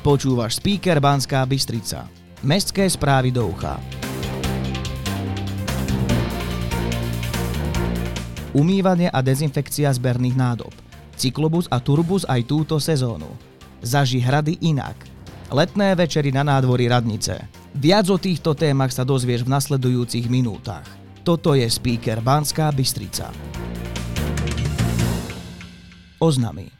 Počúvaš speaker Banská Bystrica. Mestské správy do ucha. Umývanie a dezinfekcia zberných nádob. Cyklobus a turbus aj túto sezónu. Zaži hrady inak. Letné večery na nádvorí radnice. Viac o týchto témach sa dozvieš v nasledujúcich minútach. Toto je speaker Banská Bystrica. Oznamy.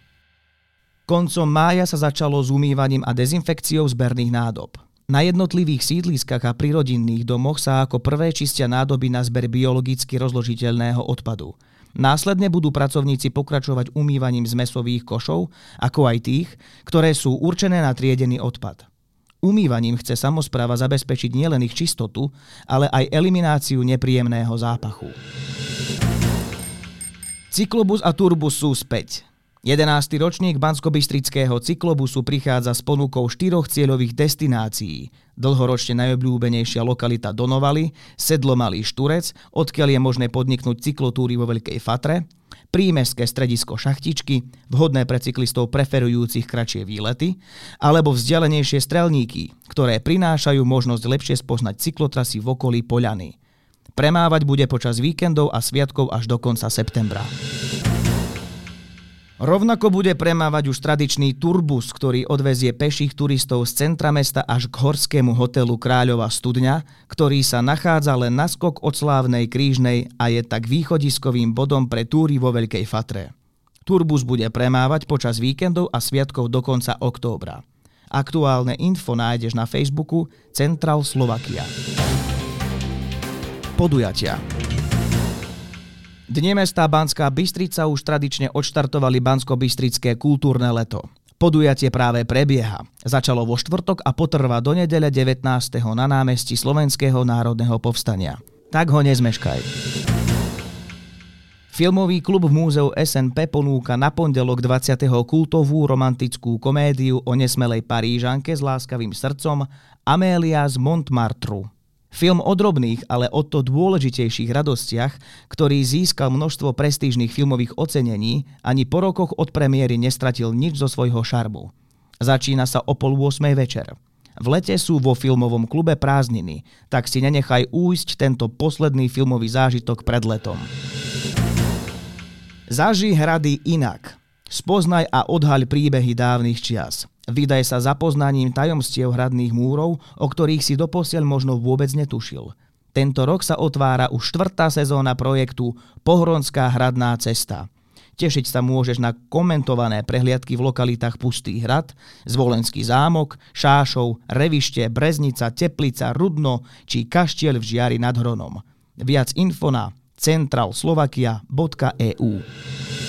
Koncom mája sa začalo s umývaním a dezinfekciou zberných nádob. Na jednotlivých sídliskách a prírodinných domoch sa ako prvé čistia nádoby na zber biologicky rozložiteľného odpadu. Následne budú pracovníci pokračovať umývaním zmesových košov, ako aj tých, ktoré sú určené na triedený odpad. Umývaním chce samozpráva zabezpečiť nielen ich čistotu, ale aj elimináciu nepríjemného zápachu. Cyklobus a turbus sú späť. 11. ročník Banskobystrického cyklobusu prichádza s ponukou štyroch cieľových destinácií. Dlhoročne najobľúbenejšia lokalita Donovali, Sedlo Malý Šturec, odkiaľ je možné podniknúť cyklotúry vo Veľkej Fatre, prímestské stredisko Šachtičky, vhodné pre cyklistov preferujúcich kratšie výlety, alebo vzdialenejšie strelníky, ktoré prinášajú možnosť lepšie spoznať cyklotrasy v okolí Poľany. Premávať bude počas víkendov a sviatkov až do konca septembra. Rovnako bude premávať už tradičný turbus, ktorý odvezie peších turistov z centra mesta až k horskému hotelu Kráľova studňa, ktorý sa nachádza len naskok od slávnej krížnej a je tak východiskovým bodom pre túry vo Veľkej Fatre. Turbus bude premávať počas víkendov a sviatkov do konca októbra. Aktuálne info nájdeš na Facebooku Central Slovakia. Podujatia. Dne mesta Banská Bystrica už tradične odštartovali Bansko-Bystrické kultúrne leto. Podujatie práve prebieha. Začalo vo štvrtok a potrvá do nedele 19. na námestí Slovenského národného povstania. Tak ho nezmeškaj. Filmový klub v múzeu SNP ponúka na pondelok 20. kultovú romantickú komédiu o nesmelej Parížanke s láskavým srdcom Amélia z Montmartru. Film o drobných, ale o to dôležitejších radostiach, ktorý získal množstvo prestížnych filmových ocenení, ani po rokoch od premiéry nestratil nič zo svojho šarmu. Začína sa o pol 8 večer. V lete sú vo filmovom klube prázdniny, tak si nenechaj újsť tento posledný filmový zážitok pred letom. Zaži hrady inak. Spoznaj a odhaľ príbehy dávnych čias. Vydaj sa za poznaním tajomstiev hradných múrov, o ktorých si doposiaľ možno vôbec netušil. Tento rok sa otvára už štvrtá sezóna projektu Pohronská hradná cesta. Tešiť sa môžeš na komentované prehliadky v lokalitách Pustý hrad, Zvolenský zámok, Šášov, Revište, Breznica, Teplica, Rudno či Kaštiel v Žiari nad Hronom. Viac info na centralslovakia.eu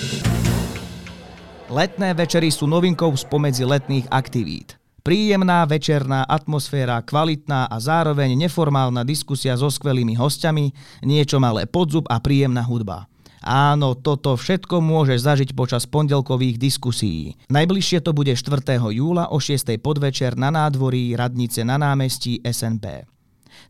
Letné večery sú novinkou spomedzi letných aktivít. Príjemná večerná atmosféra, kvalitná a zároveň neformálna diskusia so skvelými hostiami, niečo malé podzub a príjemná hudba. Áno, toto všetko môžeš zažiť počas pondelkových diskusí. Najbližšie to bude 4. júla o 6. podvečer na nádvorí Radnice na námestí SNP.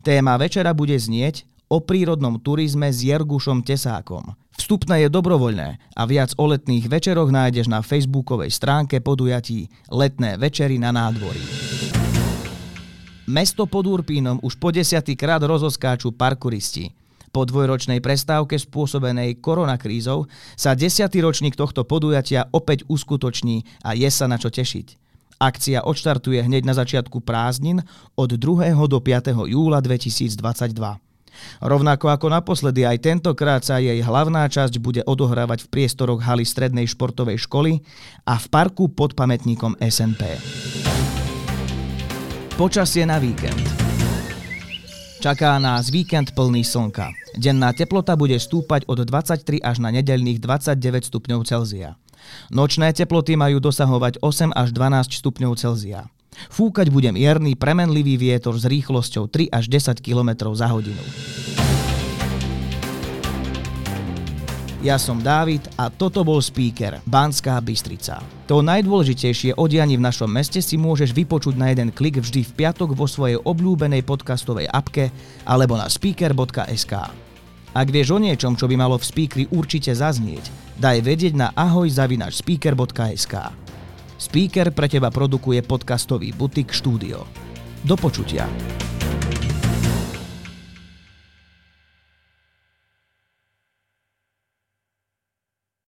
Téma večera bude znieť o prírodnom turizme s Jergušom Tesákom. Vstupné je dobrovoľné a viac o letných večeroch nájdeš na facebookovej stránke podujatí Letné večery na nádvorí. Mesto pod Urpínom už po desiatý krát rozoskáču parkuristi. Po dvojročnej prestávke spôsobenej koronakrízou sa desiatý ročník tohto podujatia opäť uskutoční a je sa na čo tešiť. Akcia odštartuje hneď na začiatku prázdnin od 2. do 5. júla 2022. Rovnako ako naposledy aj tentokrát sa jej hlavná časť bude odohrávať v priestoroch haly Strednej športovej školy a v parku pod pamätníkom SNP. Počasie na víkend. Čaká nás víkend plný slnka. Denná teplota bude stúpať od 23 až na nedelných 29 stupňov Celzia. Nočné teploty majú dosahovať 8 až 12 stupňov Celzia. Fúkať bude mierny, premenlivý vietor s rýchlosťou 3 až 10 km za hodinu. Ja som Dávid a toto bol speaker Banská Bystrica. To najdôležitejšie odianie v našom meste si môžeš vypočuť na jeden klik vždy v piatok vo svojej obľúbenej podcastovej apke alebo na speaker.sk. Ak vieš o niečom, čo by malo v speakeri určite zaznieť, daj vedieť na ahoj speaker.sk. Speaker pre teba produkuje podcastový butik štúdio. Do počutia.